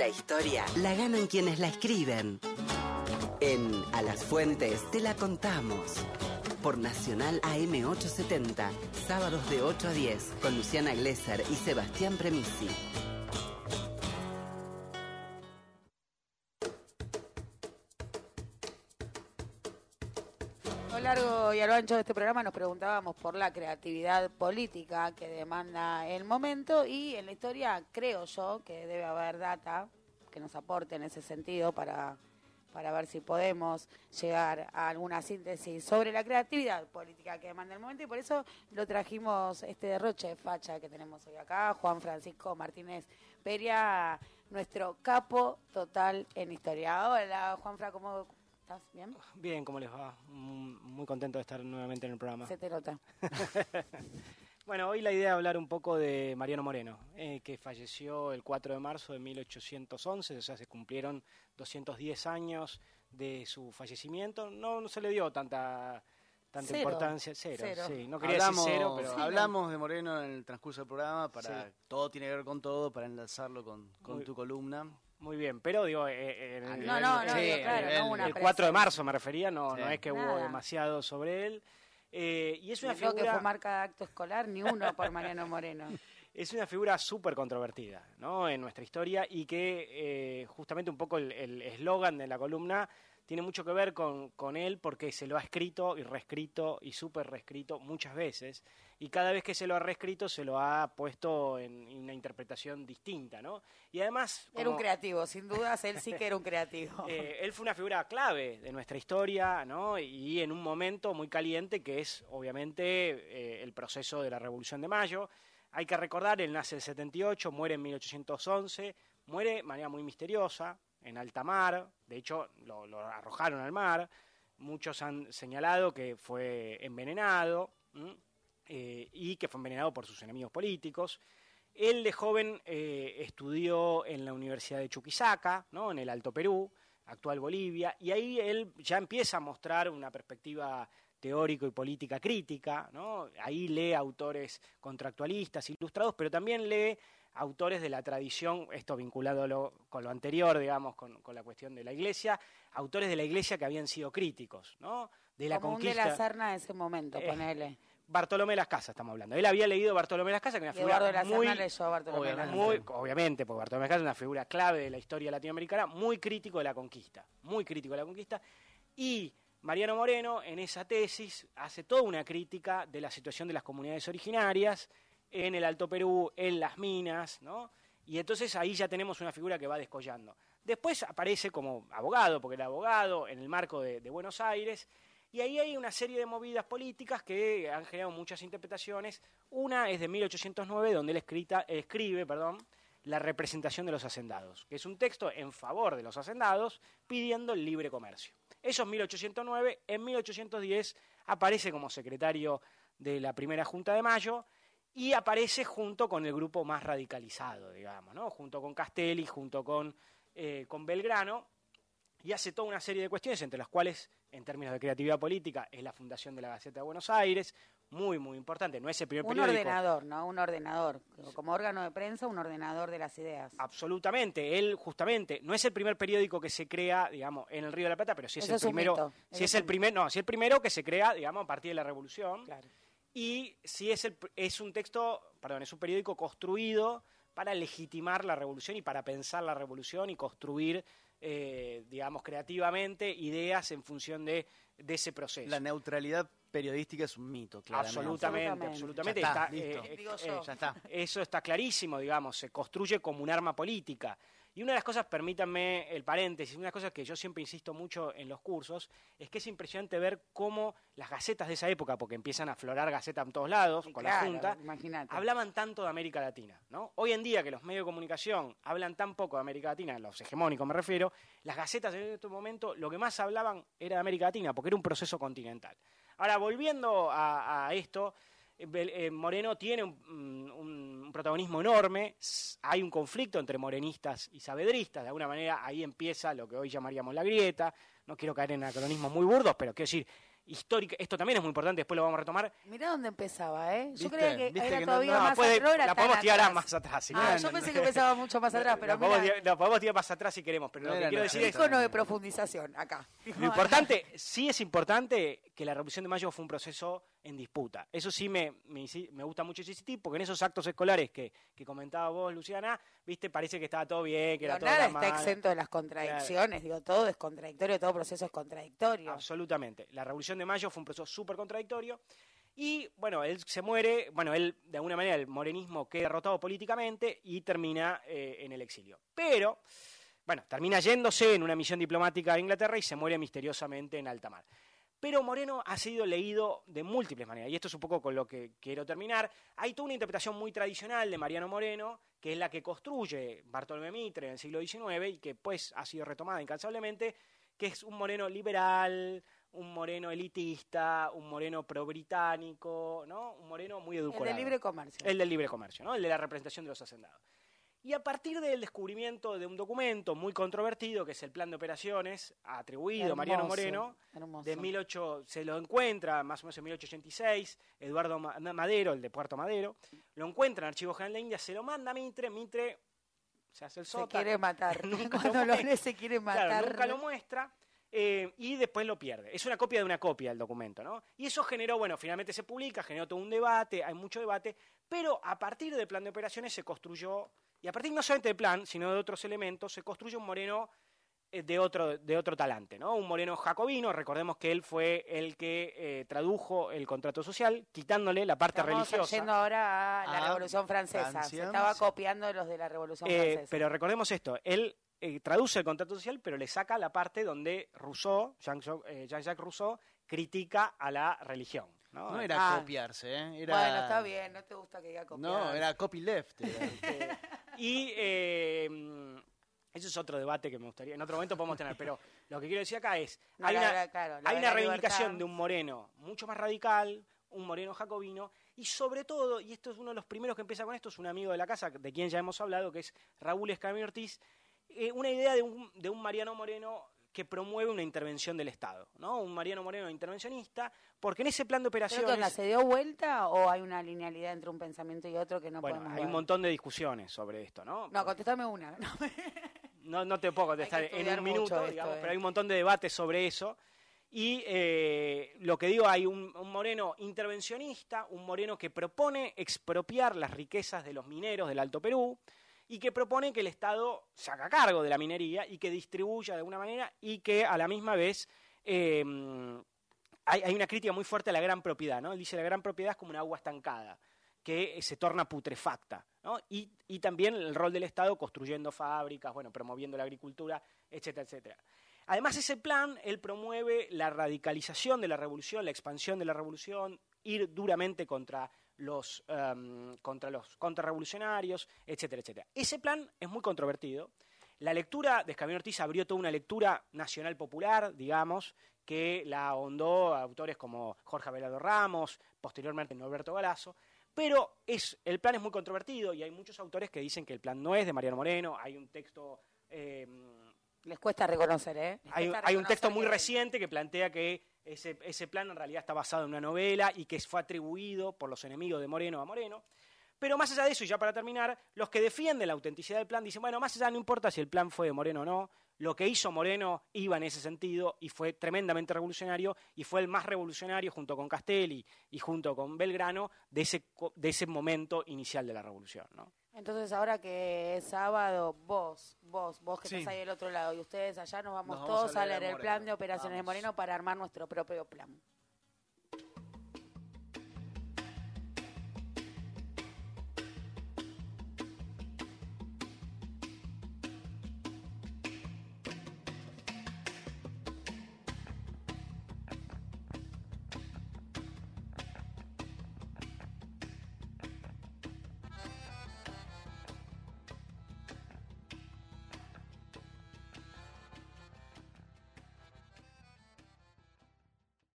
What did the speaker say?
La historia la ganan quienes la escriben. En A las Fuentes te la contamos. Por Nacional AM870, sábados de 8 a 10, con Luciana Glesser y Sebastián Premisi. Lo largo y a lo ancho de este programa nos preguntábamos por la creatividad política que demanda el momento y en la historia creo yo que debe haber data que nos aporte en ese sentido para, para ver si podemos llegar a alguna síntesis sobre la creatividad política que demanda el momento y por eso lo trajimos este derroche de facha que tenemos hoy acá, Juan Francisco Martínez Peria, nuestro capo total en historia. Hola Juanfra, ¿cómo estás? ¿Bien? Bien, ¿cómo les va? Mm, Muy contento de estar nuevamente en el programa. Se te nota. Bueno, hoy la idea es hablar un poco de Mariano Moreno, eh, que falleció el 4 de marzo de 1811, o sea, se cumplieron 210 años de su fallecimiento. No, no se le dio tanta tanta Cero. importancia, cero, Cero. sí, no quería hablamos, decir cero, pero Sí, hablamos de Moreno en el transcurso del programa para Sí. todo tiene que ver con todo para enlazarlo con, con Muy- tu columna. Muy bien, pero digo, eh, en el- No, no, no, Sí, digo, a claro, nivel- no una el 4 de marzo me refería, no, Sí. no es que hubo demasiado sobre él. Eh, y es una No creo que figura fue marca de acto escolar, ni uno por Mariano Moreno. es una figura súper controvertida ¿no? en nuestra historia y que eh, justamente un poco el el eslogan de la columna tiene mucho que ver con, con él porque se lo ha escrito y reescrito y súper reescrito muchas veces y cada vez que se lo ha reescrito se lo ha puesto en una interpretación distinta. ¿no? Y además... Era un como- creativo, sin dudas, él sí que era un creativo. eh, él fue una figura clave de nuestra historia, ¿no? Y en un momento muy caliente que es, obviamente, eh, el proceso de la Revolución de Mayo. Hay que recordar, él nace en el 78, muere en 1811, muere de manera muy misteriosa, en alta mar, de hecho lo, arrojaron al mar, muchos han señalado que fue envenenado eh, y que fue envenenado por sus enemigos políticos. Él de joven eh, estudió en la Universidad de Chuquisaca, ¿no? en el Alto Perú, actual Bolivia, y ahí él ya empieza a mostrar una perspectiva teórico y política crítica, ¿no? Ahí lee autores contractualistas, ilustrados, pero también lee autores de la tradición, esto vinculándolo con lo anterior, digamos, con, con la cuestión de la iglesia, autores de la iglesia que habían sido críticos, ¿no? De la Como un de conquista. la Serna de ese momento, Eh, ponele. Bartolomé de las Casas estamos hablando. Él había leído Bartolomé de las Casas, que era una Eduardo figura la muy, leyó a Bartolomé las muy, obviamente, porque Bartolomé de las Casas es una figura clave de la historia latinoamericana, muy crítico de la conquista, muy crítico de la conquista. Y Mariano Moreno, en esa tesis, hace toda una crítica de la situación de las comunidades originarias en el Alto Perú, en las minas, ¿no? Y entonces ahí ya tenemos una figura que va descollando. Después aparece como abogado, porque era abogado, en el marco de, Buenos Aires, y ahí hay una serie de movidas políticas que han generado muchas interpretaciones. Una es de 1809, donde él escribe perdón, La representación de los hacendados, que es un texto en favor de los hacendados pidiendo el libre comercio. Eso es 1809. En 1810 aparece como secretario de la primera Junta de Mayo y aparece junto con el grupo más radicalizado, digamos, ¿no? junto con Castelli, junto con, eh, con Belgrano, y hace toda una serie de cuestiones, entre las cuales, en términos de creatividad política, es la fundación de la Gaceta de Buenos Aires, muy, muy importante, no es el primer Un periódico. ordenador, ¿no? Un ordenador. Como órgano de prensa, un ordenador de las ideas. Absolutamente, él justamente no es el primer periódico que se crea, digamos, en el Río de la Plata, pero sí es Eso el es un primero, eso es es el un primer, no, sí el primero que se crea, digamos, a partir de la Revolución. Claro. Y sí es el, es un texto, perdón, es un periódico construido para legitimar la revolución y para pensar la revolución y construir, eh, digamos, creativamente ideas en función de, de ese proceso. La neutralidad periodística es un mito, claramente. Absolutamente, Absolutamente. absolutamente. Ya está, Está, listo. eh, eh, yo. Ya está. eso está clarísimo, digamos, se construye como un arma política. Y una de las cosas, permítanme el paréntesis, una de las cosas que yo siempre insisto mucho en los cursos, es que es impresionante ver cómo las gacetas de esa época, porque empiezan a aflorar gacetas en todos lados, con la Junta, imagínate. hablaban tanto de América Latina. ¿no? Hoy en día que los medios de comunicación hablan tan poco de América Latina, los hegemónicos me refiero, las gacetas en este momento lo que más hablaban era de América Latina, porque era un proceso continental. Ahora, volviendo a, a esto, eh, eh, Moreno tiene un, un- un protagonismo enorme, hay un conflicto entre morenistas y sabedristas, de alguna manera ahí empieza lo que hoy llamaríamos la grieta, no quiero caer en anacronismos muy burdos, pero quiero decir, histórica, esto también es muy importante, después lo vamos a retomar. Mirá dónde empezaba, ¿eh? Yo creía que ¿Viste era que no- todavía no, más puede- atrás, la podemos tirar atrás. más atrás. si Ah, quieren. yo pensé que empezaba mucho más atrás, pero la, podemos mira, tirar, la podemos tirar más atrás si queremos, pero No lo que quiero decir es icono de profundización acá. Lo importante, sí es importante que la Revolución de Mayo fue un proceso en disputa. Eso sí me, me, me gusta mucho insistir, porque en esos actos escolares que, que comentaba vos, Luciana, viste, parece que estaba todo bien, que era todo nada está exento de las contradicciones, digo, todo es contradictorio, todo proceso es contradictorio. Absolutamente. La Revolución de Mayo fue un proceso súper contradictorio. Y bueno, él se muere, bueno, él de alguna manera el morenismo queda derrotado políticamente y termina eh, en el exilio. Pero, bueno, termina yéndose en una misión diplomática a Inglaterra y se muere misteriosamente en alta mar. Pero Moreno ha sido leído de múltiples maneras, y esto es un poco con lo que quiero terminar. Hay toda una interpretación muy tradicional de Mariano Moreno, que es la que construye Bartolomé Mitre en el siglo XIX y que pues ha sido retomada incansablemente, que es un Moreno liberal, un Moreno elitista, un Moreno pro-británico, ¿no? Un Moreno muy el edulcorado. de libre comercio. El del libre comercio, ¿no? El de la representación de los hacendados. Y a partir del descubrimiento de un documento muy controvertido, que es el plan de operaciones atribuido a Mariano Moreno, hermoso. de 18, se lo encuentra más o menos en 1886, Eduardo Ma- Madero, el de Puerto Madero, lo encuentra en el Archivo General de India, se lo manda a Mitre, Mitre se hace el se sota, quiere matar. Nunca lo Cuando lo se quiere matar. Claro, nunca lo muestra eh, y después lo pierde. Es una copia de una copia el documento, ¿no? Y eso generó, bueno, finalmente se publica, generó todo un debate, hay mucho debate, pero a partir del plan de operaciones se construyó, y a partir no solamente del plan, sino de otros elementos, se construye un Moreno eh, de otro, de otro talante, ¿no? Un Moreno jacobino, recordemos que él fue el que eh, tradujo el contrato social, quitándole la parte Estamos religiosa. yendo ahora a la Ah, Revolución Francesa. Francia. Se estaba copiando de los de la Revolución Eh, Francesa. pero recordemos esto, él eh, traduce el contrato social, pero le saca la parte donde Rousseau, Jean-Jacques Rousseau, critica a la religión. No, No era Ah. copiarse, ¿eh? Era... Bueno, está bien, no te gusta que diga copiar. No, era copyleft. era. Y eh, eso es otro debate que me gustaría, en otro momento podemos tener, pero lo que quiero decir acá es, No, hay la- una, claro, hay una reivindicación de un moreno mucho más radical, un moreno jacobino, y sobre todo, y esto es uno de los primeros que empieza con esto, es un amigo de la casa, de quien ya hemos hablado, que es Raúl Escamilla Ortiz, eh, una idea de un, de un Mariano Moreno que promueve una intervención del Estado, ¿no? Un Mariano Moreno intervencionista, porque en ese plan de ¿Pero operaciones... onda, se dio vuelta o hay una linealidad entre un pensamiento y otro que no bueno, podemos hay un montón de discusiones sobre esto, ¿no? No, contestame una. No. No, te puedo contestar en un minuto, esto, digamos, eh. pero hay un montón de debates sobre eso. Y eh, lo que digo, hay un, un moreno intervencionista, un moreno que propone expropiar las riquezas de los mineros del Alto Perú y que propone que el Estado se haga cargo de la minería y que distribuya de alguna manera y que a la misma vez eh, hay, hay una crítica muy fuerte a la gran propiedad. ¿no? Él dice la gran propiedad es como un agua estancada que eh, se torna putrefacta, ¿no? y, y también el rol del Estado construyendo fábricas, bueno, promoviendo la agricultura, etcétera, etcétera. Además, ese plan, él promueve la radicalización de la revolución, la expansión de la revolución, ir duramente contra los, em, contra los contrarrevolucionarios, etcétera, etcétera. Ese plan es muy controvertido. La lectura de Escamino Ortiz abrió toda una lectura nacional popular, digamos, que la ahondó a autores como Jorge Abelardo Ramos, posteriormente Norberto Galazo, pero es, el plan es muy controvertido y hay muchos autores que dicen que el plan no es de Mariano Moreno, hay un texto... em, Les cuesta reconocer, ¿eh? Hay, un texto muy que- reciente que plantea que ese, ese plan en realidad está basado en una novela y que fue atribuido por los enemigos de Moreno a Moreno. Pero más allá de eso, y ya para terminar, los que defienden la autenticidad del plan dicen, bueno, más allá no importa si el plan fue de Moreno o no, lo que hizo Moreno iba en ese sentido y fue tremendamente revolucionario y fue el más revolucionario junto con Castelli y junto con Belgrano de ese, de ese momento inicial de la revolución. Entonces, ahora que es sábado, vos, vos, vos que Sí. estás ahí del otro lado y ustedes allá, nos vamos Nos vamos todos a a leer el plan de operaciones de. Moreno para armar nuestro propio plan.